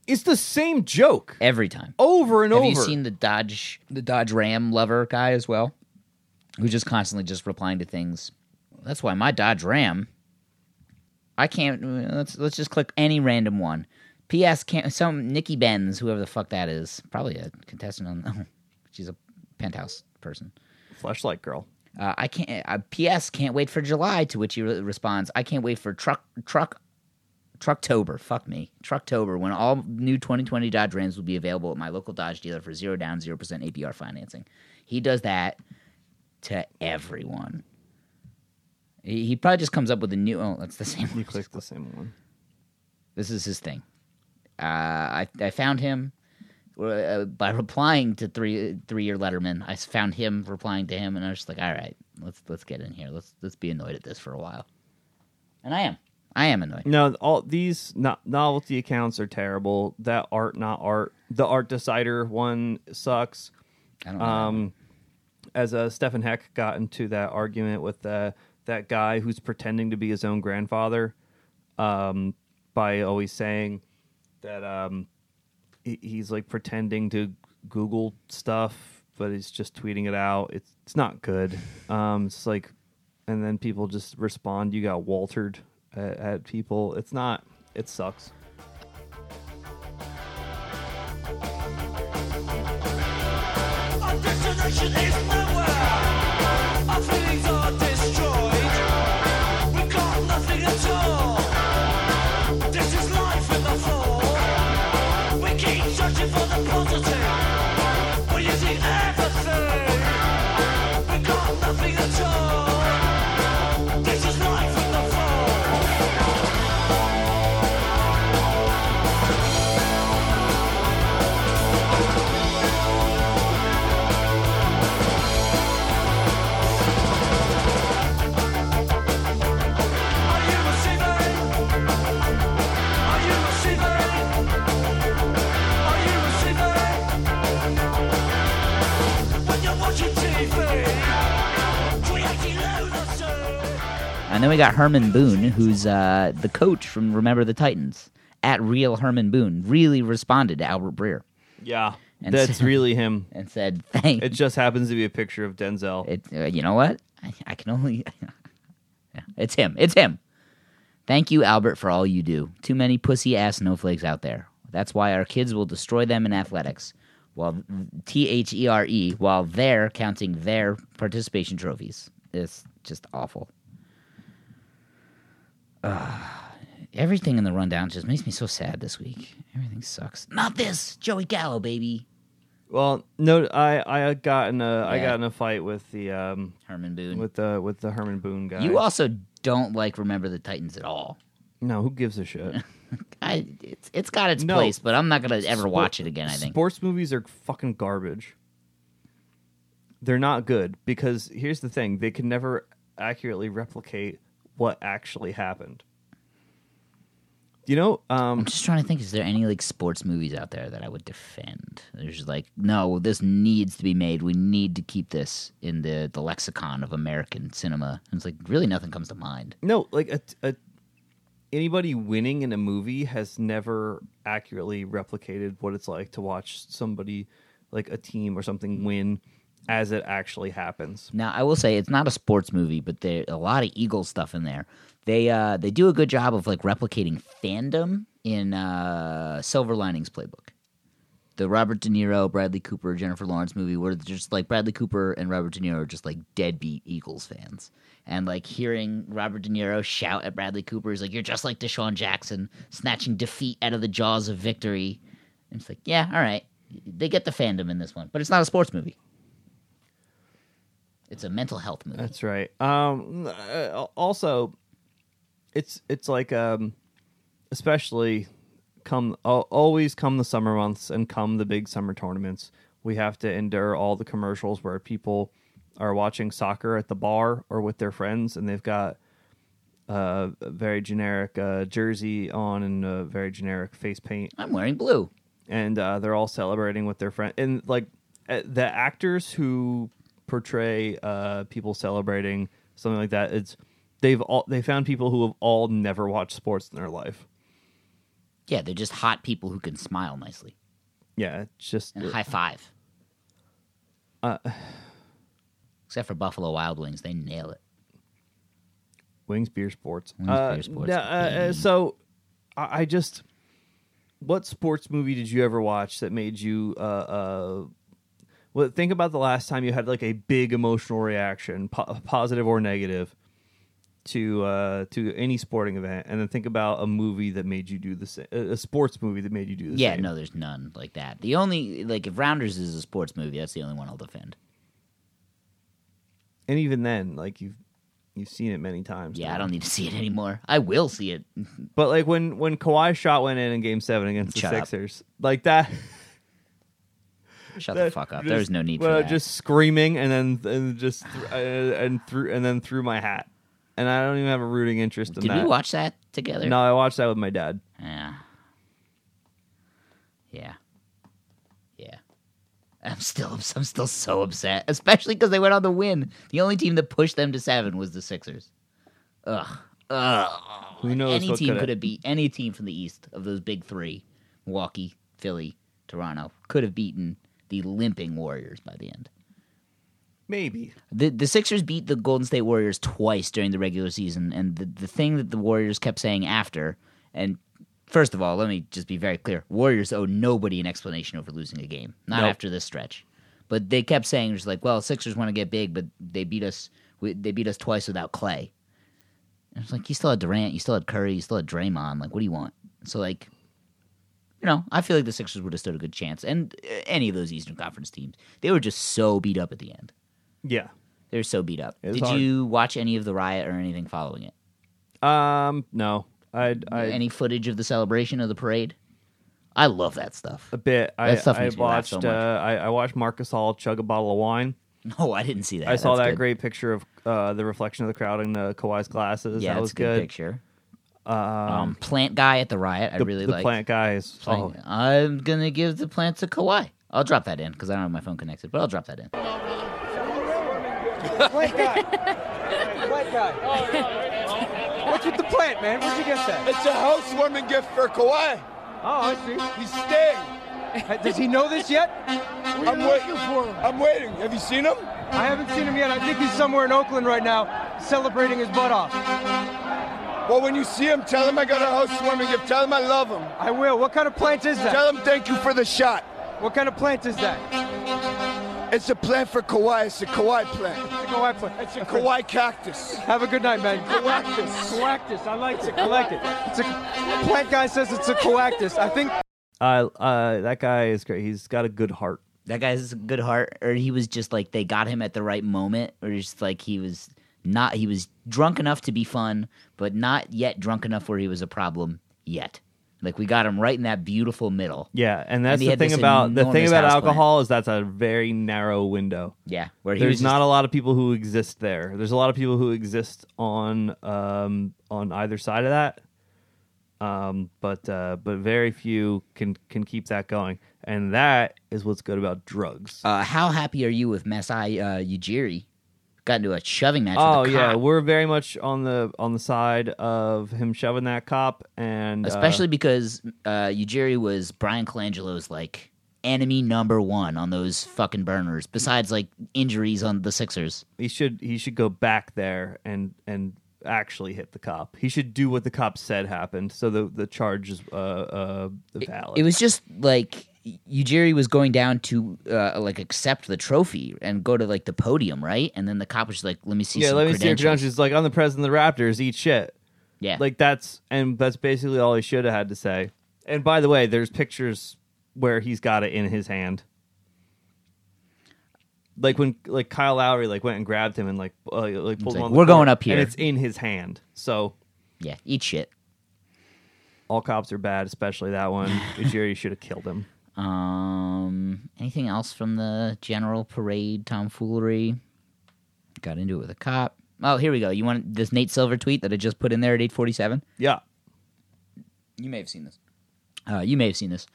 It's the same joke Every time. over and Have over. Have you seen the Dodge the Dodge Ram lover guy as well? Who's just constantly just replying to things. That's why my Dodge Ram I can't let's let's just click any random one. PS can't some Nikki Benz, whoever the fuck that is. Probably a contestant on she's a penthouse person. Flashlight Girl. Uh, I can't. Uh, P.S. Can't wait for July. To which he re- responds, "I can't wait for truck truck Trucktober. Fuck me, Trucktober. When all new 2020 Dodge Rams will be available at my local Dodge dealer for zero down, zero percent APR financing." He does that to everyone. He, he probably just comes up with a new. Oh, that's the same. You one. clicked the same one. This is his thing. Uh, I I found him uh, by replying to three three year Letterman. I found him replying to him, and I was just like, all right, let's let's get in here. Let's let's be annoyed at this for a while. And I am. I am annoyed. No, all these no- novelty accounts are terrible. That art, not art. The art decider one sucks. I don't know. Um, as uh, Stephen Heck got into that argument with uh, that guy who's pretending to be his own grandfather, um, by always saying that um, he, he's like pretending to Google stuff, but he's just tweeting it out. It's it's not good. Um, it's like, and then people just respond. You got Waltered at, at people. It's not. It sucks. Our destination is searching for the positive. And then we got Herman Boone, who's uh, the coach from Remember the Titans. At real Herman Boone, really responded to Albert Breer Yeah, And that's so- really him. and said, "Thank." It just happens to be a picture of Denzel. It, uh, you know what? I, I can only. yeah, it's him. It's him. Thank you, Albert, for all you do. Too many pussy ass snowflakes out there. That's why our kids will destroy them in athletics. While T H E R E, while they're counting their participation trophies. It's just awful. Ugh. everything in the rundown just makes me so sad this week. Everything sucks. Not this, Joey Gallo, baby. well, no, I I got in a I Yeah. got in a fight with the um Herman Boone. with the with the Herman Boone guy. you also don't like Remember the Titans at all. no, who gives a shit? I it's it's got its No. place, but I'm not gonna ever Sport- watch it again. I think. Sports movies are fucking garbage. They're not good because here's the thing: they can never accurately replicate what actually happened. You know, um, I'm just trying to think. Is there any like sports movies out there that I would defend? There's like, no, this needs to be made. We need to keep this in the the lexicon of American cinema. And it's like really nothing comes to mind. no, like a, a anybody winning in a movie has never accurately replicated what it's like to watch somebody like a team or something win as it actually happens. Now I will say it's not a sports movie, but there's a lot of Eagles stuff in there. They uh they do a good job of like replicating fandom in uh Silver Linings Playbook. The Robert De Niro, Bradley Cooper, Jennifer Lawrence movie where just like Bradley Cooper and Robert De Niro are just like deadbeat Eagles fans. And like hearing Robert De Niro shout at Bradley Cooper is like, You're just like DeSean Jackson, snatching defeat out of the jaws of victory. And it's like, Yeah, all right. They get the fandom in this one. But it's not a sports movie. It's a mental health movie. That's right. Um, uh, also, it's it's like um, especially come always come the summer months and come the big summer tournaments. We have to endure all the commercials where people are watching soccer at the bar or with their friends, and they've got uh, a very generic uh, jersey on and a very generic face paint I'm wearing blue. and uh, they're all celebrating with their friend and like uh, the actors who portray uh, people celebrating something like that. It's they've all they found people who have all never watched sports in their life. Yeah, they're just hot people who can smile nicely. Yeah it's just and high five. Uh, Except for Buffalo Wild Wings, they nail it. wings beer sports. Wings, Uh, beer, sports, yeah, uh, uh, so I, I just what sports movie did you ever watch that made you uh uh well think about the last time you had like a big emotional reaction po- positive or negative to uh to any sporting event and then think about a movie that made you do the same a sports movie that made you do the same. Yeah, same no, there's none like that. The only like if Rounders is a sports movie, that's the only one I'll defend. and even then like you've you've seen it many times Yeah, now. I don't need to see it anymore. I will see it. but like when when Kawhi shot went in in game 7 against the Shut up. Sixers like that Shut the fuck up. There's no need for well, that. Just screaming and then and just th- uh, and threw and then threw my hat, and I don't even have a rooting interest in Did that. Did we watch that together? No, I watched that with my dad. Yeah. Yeah. Yeah. I'm still I'm still so upset, especially because they went on the win. The only team that pushed them to seven was the Sixers. Ugh. Ugh. Who knows Any team could have beat any team from the East of those big three, Milwaukee, Philly, Toronto, could have beaten the limping Warriors by the end. Maybe The the Sixers beat the Golden State Warriors twice during the regular season, and the the thing that the Warriors kept saying after, and first of all, let me just be very clear: Warriors owe nobody an explanation over losing a game, not Nope. after this stretch. But they kept saying just like, well, Sixers want to get big, but they beat us. we- They beat us twice without Clay. And it's like you still had Durant, you still had Curry, you still had Draymond. Like, what do you want? So like, you know, I feel like the Sixers would have stood a good chance, and uh, any of those Eastern Conference teams, they were just so beat up at the end. yeah. they were so beat up. Did hard. you watch any of the riot or anything following it? Um, no, I I any footage of the celebration of the parade? I love that stuff. a bit. I That stuff I laugh watched. so uh, I, I watched Marc Gasol chug a bottle of wine. No, I didn't see that. I saw That's that good. great picture of uh, the reflection of the crowd in the Kawhi's glasses. Yeah, that was a good, good. picture. Um, Um, plant guy at the riot. I the, really the like. plant guys. is. Oh, I'm gonna give the plant to Kawhi. I'll drop that in because I don't have my phone connected, but I'll drop that in. that guy? plant guy. What's with the plant, man? Where'd you get that? It's a housewarming gift for Kawhi. Oh, I see. He's staying. Does he know this yet? I'm waiting for him. I'm waiting. Have you seen him? I haven't seen him yet. I think he's somewhere in Oakland right now, celebrating his butt off. Well, when you see him, tell him I got a housewarming gift. Tell him I love him. I will. What kind of plant is that? Tell him thank you for the shot. What kind of plant is that? It's a plant for Kawhi. It's a Kawhi plant. It's a Kawhi plant. It's a Kawhi cactus. Have a good night, man. Coactus. Coactus. I like it. I like it. It's a plant guy says it's a coactus. I think Uh, uh, that guy is great. He's got a good heart. That guy's a good heart, or he was just like they got him at the right moment, or just like he was not. He was drunk enough to be fun, but not yet drunk enough where he was a problem yet. Like we got him right in that beautiful middle. Yeah, and that's he the thing about the thing about houseplant. alcohol is that's a very narrow window. Yeah, where he There's not just- a lot of people who exist there. There's a lot of people who exist on um, on either side of that, um, but uh, but very few can can keep that going, and that is what's good about drugs. Uh, how happy are you with Masai uh, Ujiri? Got into a shoving match. Oh yeah, we're very much on the on the side of him shoving that cop, and uh, especially because uh, Ujiri was Bryan Colangelo's like enemy number one on those fucking burners. Besides like injuries on the Sixers. he should he should go back there and and actually hit the cop. He should do what the cop said happened, so the the charge is uh, uh, valid. It was just like Ujiri was going down to uh, like accept the trophy and go to like the podium, right? And then the cop was like, "Let me see yeah. Let me see your credentials." Like I'm the president of the Raptors. Eat shit. Yeah, Like that's and that's basically all he should have had to say. And by the way, there's pictures where he's got it in his hand. Like when like Kyle Lowry like went and grabbed him and like uh, like pulled him like, on the "We're going up here." and it's in his hand. So yeah, eat shit. all cops are bad, especially that one. Ujiri should have killed him. Um, anything else from the general parade tomfoolery? Got into it with a cop. Oh, here we go. You want this Nate Silver tweet that I just put in there at eight forty-seven? Yeah. You may have seen this. Uh, you may have seen this.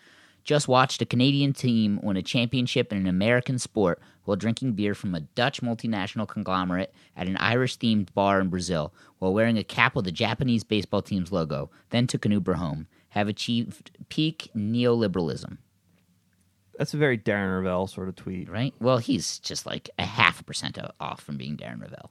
Just watched a Canadian team win a championship in an American sport while drinking beer from a Dutch multinational conglomerate at an Irish themed bar in Brazil while wearing a cap with the Japanese baseball team's logo, then took an Uber home. Have achieved peak neoliberalism, That's a very Darren Rovell sort of tweet. right? Well, he's just like a half a percent off from being Darren Rovell.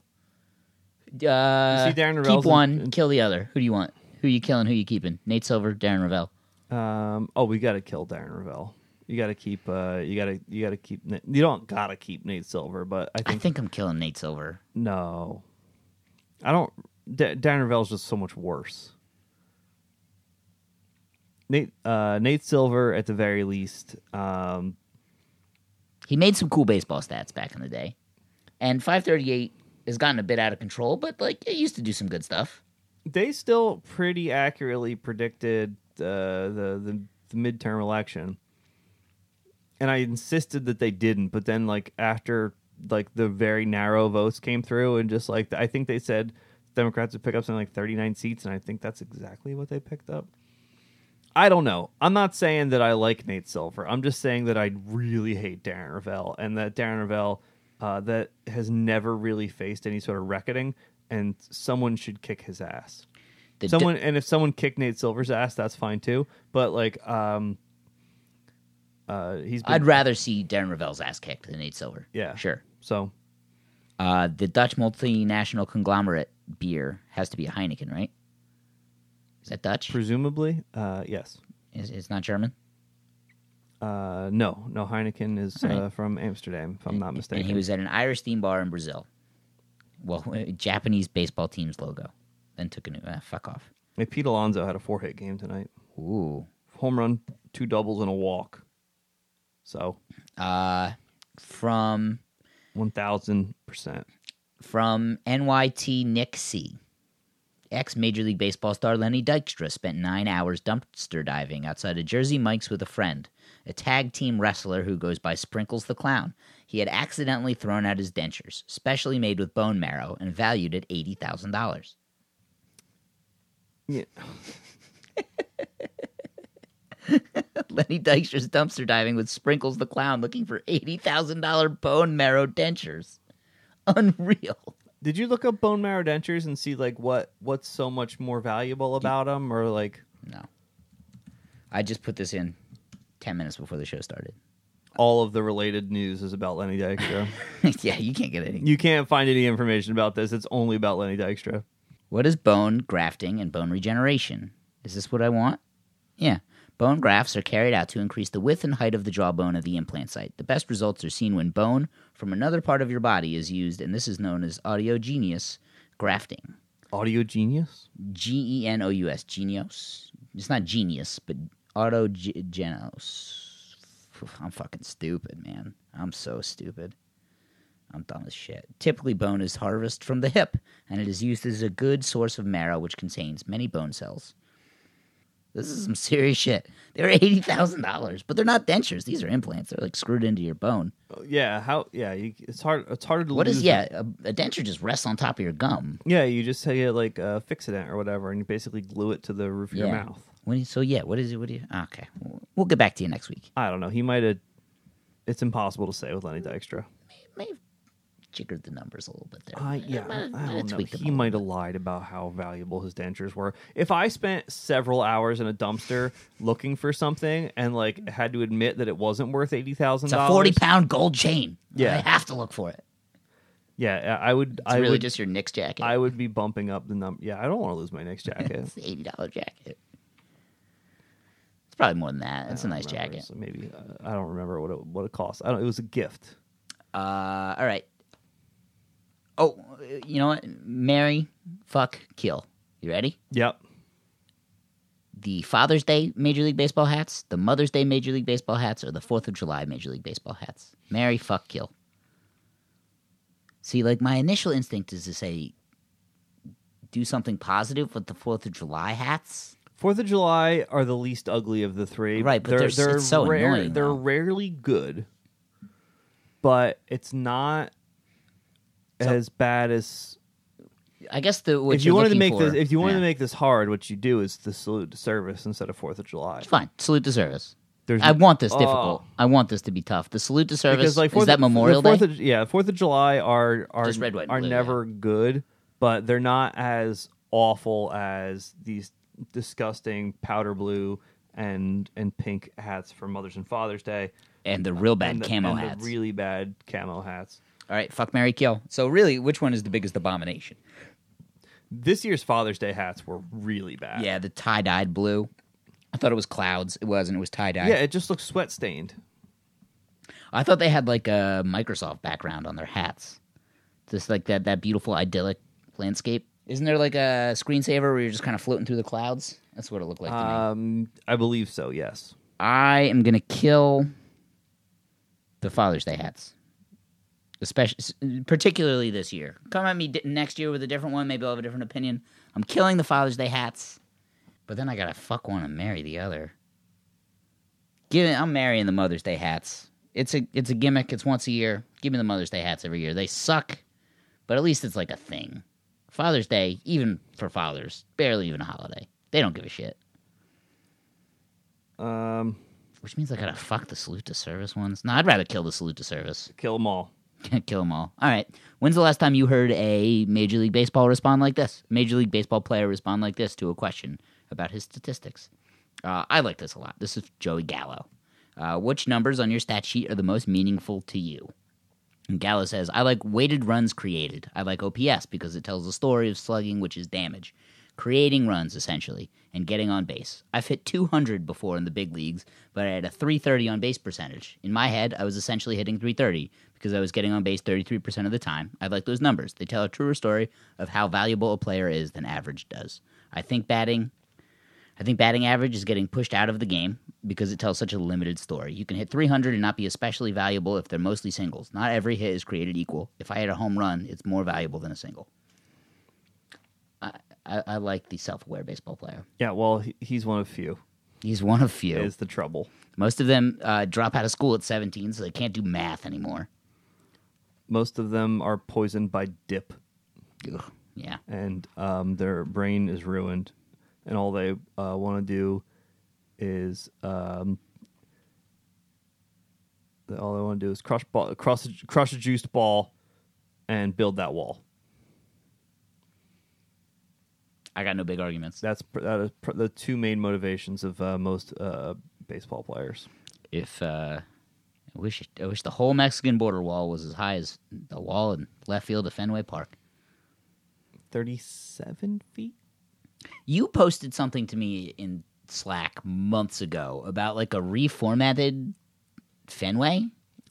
Uh, You see Darren keep Rovell's in- one, in- kill the other. Who do you want? Who you killing? Who you keeping? Nate Silver, Darren Rovell. Um, oh, we got to kill Darren Rovell. You got to keep. Uh, you got to. You got to keep. You don't got to keep Nate Silver, but I I think, think I'm killing Nate Silver. no. I don't. Da- Darren Rovell's just so much worse. Nate. Uh, Nate Silver, at the very least. Um, He made some cool baseball stats back in the day. And 538 has gotten a bit out of control, but like it used to do some good stuff. they still pretty accurately predicted uh, the, the the midterm election, and I insisted that they didn't. But then, like after like the very narrow votes came through, and just like I think they said Democrats would pick up something like thirty nine seats, and I think that's exactly what they picked up. I don't know. I'm not saying that I like Nate Silver. I'm just saying that I really hate Darren Rovell, and that Darren Rovell uh, that has never really faced any sort of reckoning, and someone should kick his ass. The someone, and if someone kicked Nate Silver's ass, that's fine too. But like, um, uh, he's. Been, I'd rather see Darren Rovell's ass kicked than Nate Silver. Yeah. Sure. So Uh, the Dutch multinational conglomerate beer has to be a Heineken, right? Is that Dutch? presumably, uh, yes. Is it's not German? Uh, no, no. Heineken is right. uh, from Amsterdam, if I'm not mistaken. And he was at an Irish theme bar in Brazil. Well, Japanese baseball team's logo. Then took a new. Uh, fuck off. Hey, Pete Alonso had a four hit game tonight. Ooh. Home run, two doubles, and a walk. So Uh, from one thousand percent. from NYT Nick C. Ex Major League Baseball star Lenny Dykstra spent nine hours dumpster diving outside of Jersey Mike's with a friend, a tag team wrestler who goes by Sprinkles the Clown. He had accidentally thrown out his dentures, specially made with bone marrow and valued at $80,000. Yeah. Lenny Dykstra's dumpster diving with Sprinkles the Clown looking for $80,000 bone marrow dentures. Unreal. Did you look up bone marrow dentures and see like what what's so much more valuable about them, or like No. I just put this in 10 minutes before the show started. all of the related news is about Lenny Dykstra? yeah, you can't get any. you can't find any information about this. It's only about Lenny Dykstra. What is bone grafting and bone regeneration? Is this what I want? Yeah. Bone grafts are carried out to increase the width and height of the jawbone of the implant site. The best results are seen when bone from another part of your body is used, and this is known as autogenous grafting. Audio genius. G E N O U S, genius. It's not genius, but autogenos. I'm fucking stupid, man. I'm so stupid. I'm dumb as shit. Typically, bone is harvested from the hip, and it is used as a good source of marrow, which contains many bone cells. This is some serious shit. They're eighty thousand dollars, but they're not dentures. These are implants. They're like screwed into your bone. Oh, Yeah, how? Yeah, you, it's hard. It's harder to What is? Yeah, a, a denture just rests on top of your gum. Yeah, you just take it like uh, a Fixodent or whatever, and you basically glue it to the roof of your mouth. You- so yeah, what is it? What do you? Ah, okay, we'll- get back to you next week. I don't know. He might have. It's impossible to say with Lenny Dykstra. May have jiggered the numbers a little bit there. I yeah, Might- I might have don't know. tweaked them a He might have lied about how valuable his dentures were. If I spent several hours in a dumpster looking for something and like had to admit that it wasn't worth eighty thousand It's a forty pound gold chain. Yeah. I have to look for it. yeah, I would. It's I really would just your Knicks jacket. I would be bumping up the number. Yeah, I don't want to lose my next jacket. it's the eighty dollar jacket. It's probably more than that. It's a nice remember. jacket. So maybe uh, I don't remember what it, what it cost. I don't. It was a gift. Uh, all right. Oh, you know what? Marry, fuck, kill. You ready? Yep. The Father's Day Major League Baseball hats, the Mother's Day Major League Baseball hats, or the Fourth of July Major League Baseball hats. Marry, fuck, kill. See, like my initial instinct is to say, do something positive with the Fourth of July hats. Fourth of July are the least ugly of the three. Right, but they're, they're they're so rare, annoying, They're though. rarely good, but it's not as bad as I guess the what if you're wanted to make for- this. If you wanted yeah. to make this hard, what you do is the salute to service instead of Fourth of July. fine, salute to service. There's I want this Oh. difficult. I want this to be tough. The salute to service because like is Fourth that of- Memorial Fourth Day. Of, yeah, Fourth of July are are Just red, white, are blue, never good, but they're not as awful as these disgusting powder blue and and pink hats for Mother's and Father's Day. and the real bad and the, camo hats. The really bad camo hats. All right, fuck Mary Kill. So really, which one is the biggest abomination? This year's Father's Day hats were really bad. Yeah, the tie dyed blue. I thought it was clouds. It wasn't. It was tie dye. yeah, it just looks sweat stained. I thought they had like a Microsoft background on their hats. Just like that that beautiful idyllic landscape. Isn't there like a screensaver where you're just kind of floating through the clouds? That's what it looked like to me. Um, I believe so. Yes. I am gonna kill the Father's Day hats, especially particularly this year. Come at me next year with a different one. Maybe I'll have a different opinion. I'm killing the Father's Day hats, but then I gotta fuck one and marry the other. Give it, I'm marrying the Mother's Day hats. It's a it's a gimmick. It's once a year. Give me the Mother's Day hats every year. They suck, but at least it's like a thing. Father's Day, even for fathers, barely even a holiday. They don't give a shit. Um, Which means I gotta fuck the salute to service ones. No, I'd rather kill the salute to service. kill them all. kill them all. All right. When's the last time you heard a Major League Baseball respond like this? Major League Baseball player respond like this to a question about his statistics. Uh, I like this a lot. This is Joey Gallo. Uh, which numbers on your stat sheet are the most meaningful to you? And Gallo says, I like weighted runs created. I like OPS because it tells the story of slugging, which is damage. Creating runs, essentially, and getting on base. I've hit 200 before in the big leagues, but I had a 330 on base percentage. In my head, I was essentially hitting 330 because I was getting on base 33% of the time. I like those numbers. They tell a truer story of how valuable a player is than average does. I think batting I think batting average is getting pushed out of the game because it tells such a limited story. You can hit 300 and not be especially valuable if they're mostly singles. Not every hit is created equal. If I hit a home run, it's more valuable than a single. I, I, I like the self aware baseball player. Yeah. Well, he, he's one of few. He's one of few. Is the trouble. Most of them uh, drop out of school at 17, so they can't do math anymore. Most of them are poisoned by dip, Ugh, yeah. and um, their brain is ruined, and all they uh, want to do is um, all they want to do is crush ball, crush, crush a juiced ball, and build that wall. I got no big arguments. That's pr- that is pr- the two main motivations of uh, most uh, baseball players. If uh, I wish I wish the whole Mexican border wall was as high as the wall in left field of Fenway Park. Thirty-seven feet. You posted something to me in Slack months ago about like a reformatted Fenway.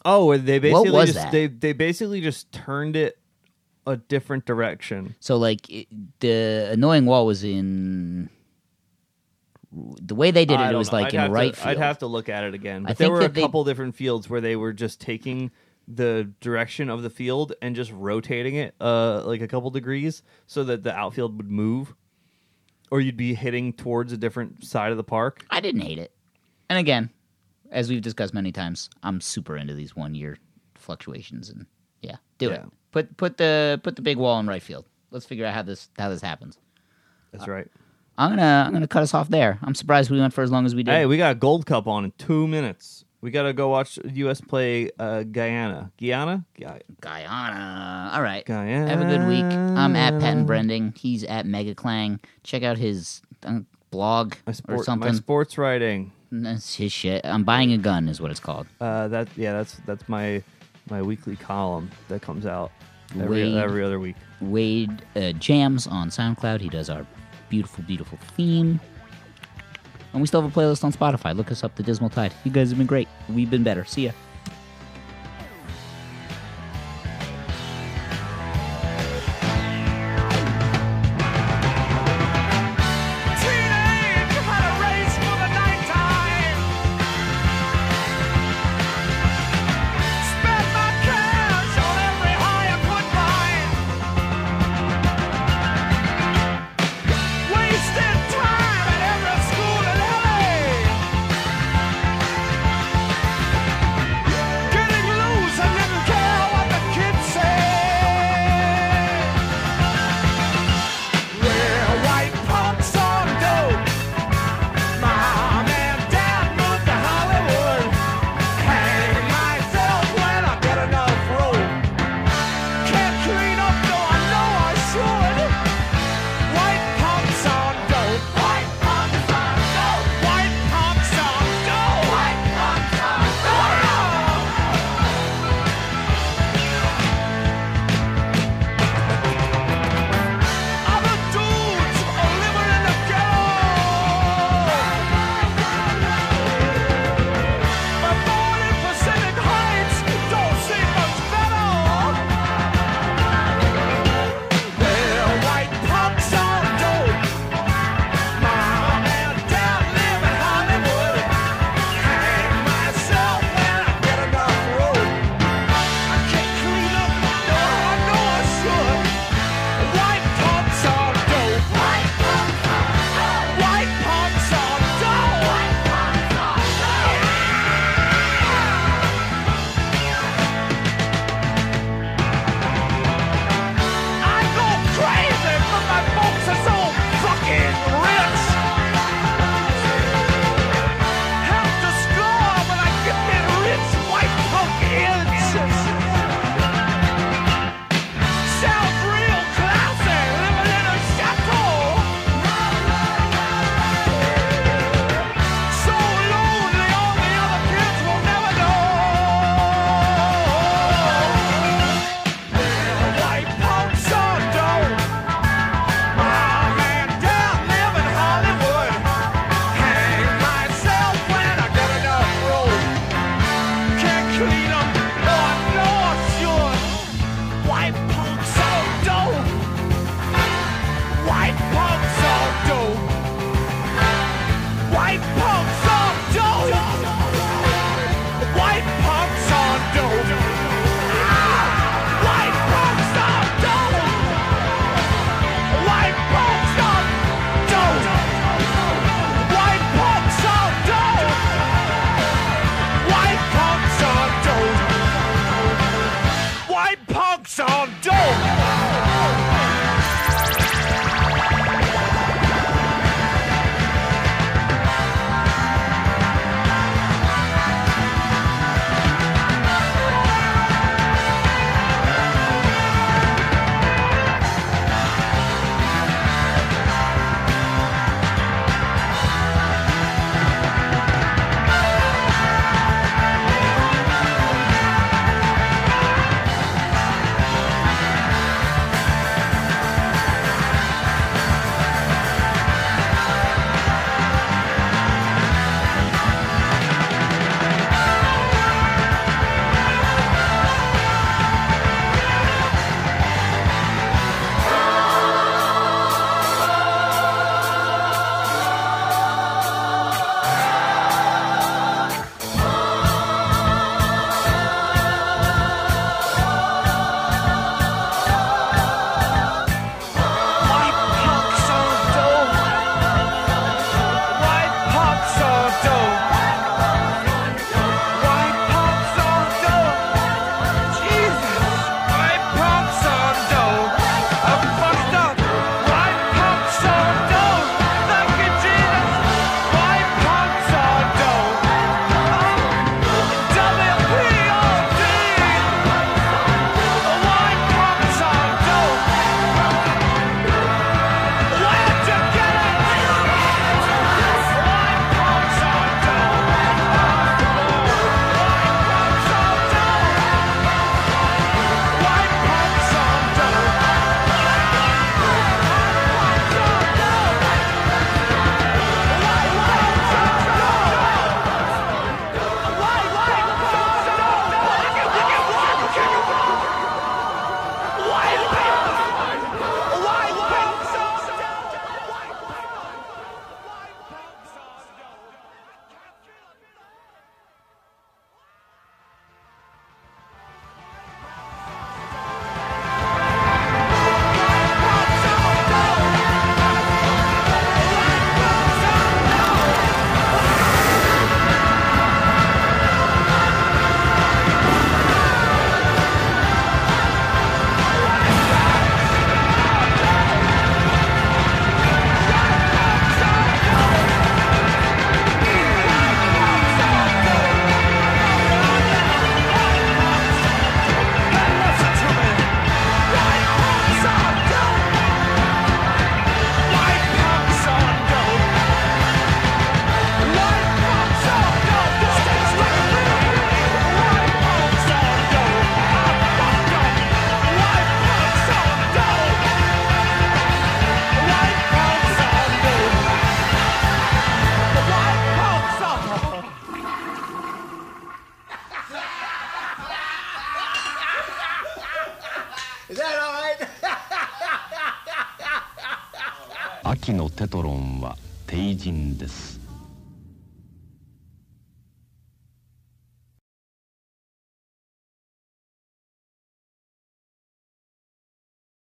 Oh, where they basically just that? they they basically just turned it a different direction. So like it, the annoying wall was in the way they did it. It was know. like I'd in right to, field. I'd have to look at it again. I But there think were a that they- couple different fields where they were just taking the direction of the field and just rotating it uh like a couple degrees so that the outfield would move or you'd be hitting towards a different side of the park. I didn't hate it. And again, as we've discussed many times, I'm super into these one year fluctuations and yeah, do it. Put put the put the big wall in right field. Let's figure out how this how this happens. That's right. I'm gonna I'm gonna cut us off there. I'm surprised we went for as long as we did. Hey, we got a Gold Cup on in 2 minutes. We got to go watch US play uh Guyana. Guyana? Guy- Guyana. All right. Guyana. Have a good week. I'm at Patton Brending. He's at Mega Clang. Check out his uh, blog My or something. my sports writing. That's his shit. I'm buying a gun is what it's called. Uh, that yeah, that's that's my my weekly column that comes out every Wade. every other week. Wade uh, jams on SoundCloud. He does our beautiful, beautiful theme. And we still have a playlist on Spotify. Look us up, The Dismal Tide. You guys have been great. We've been better. See ya.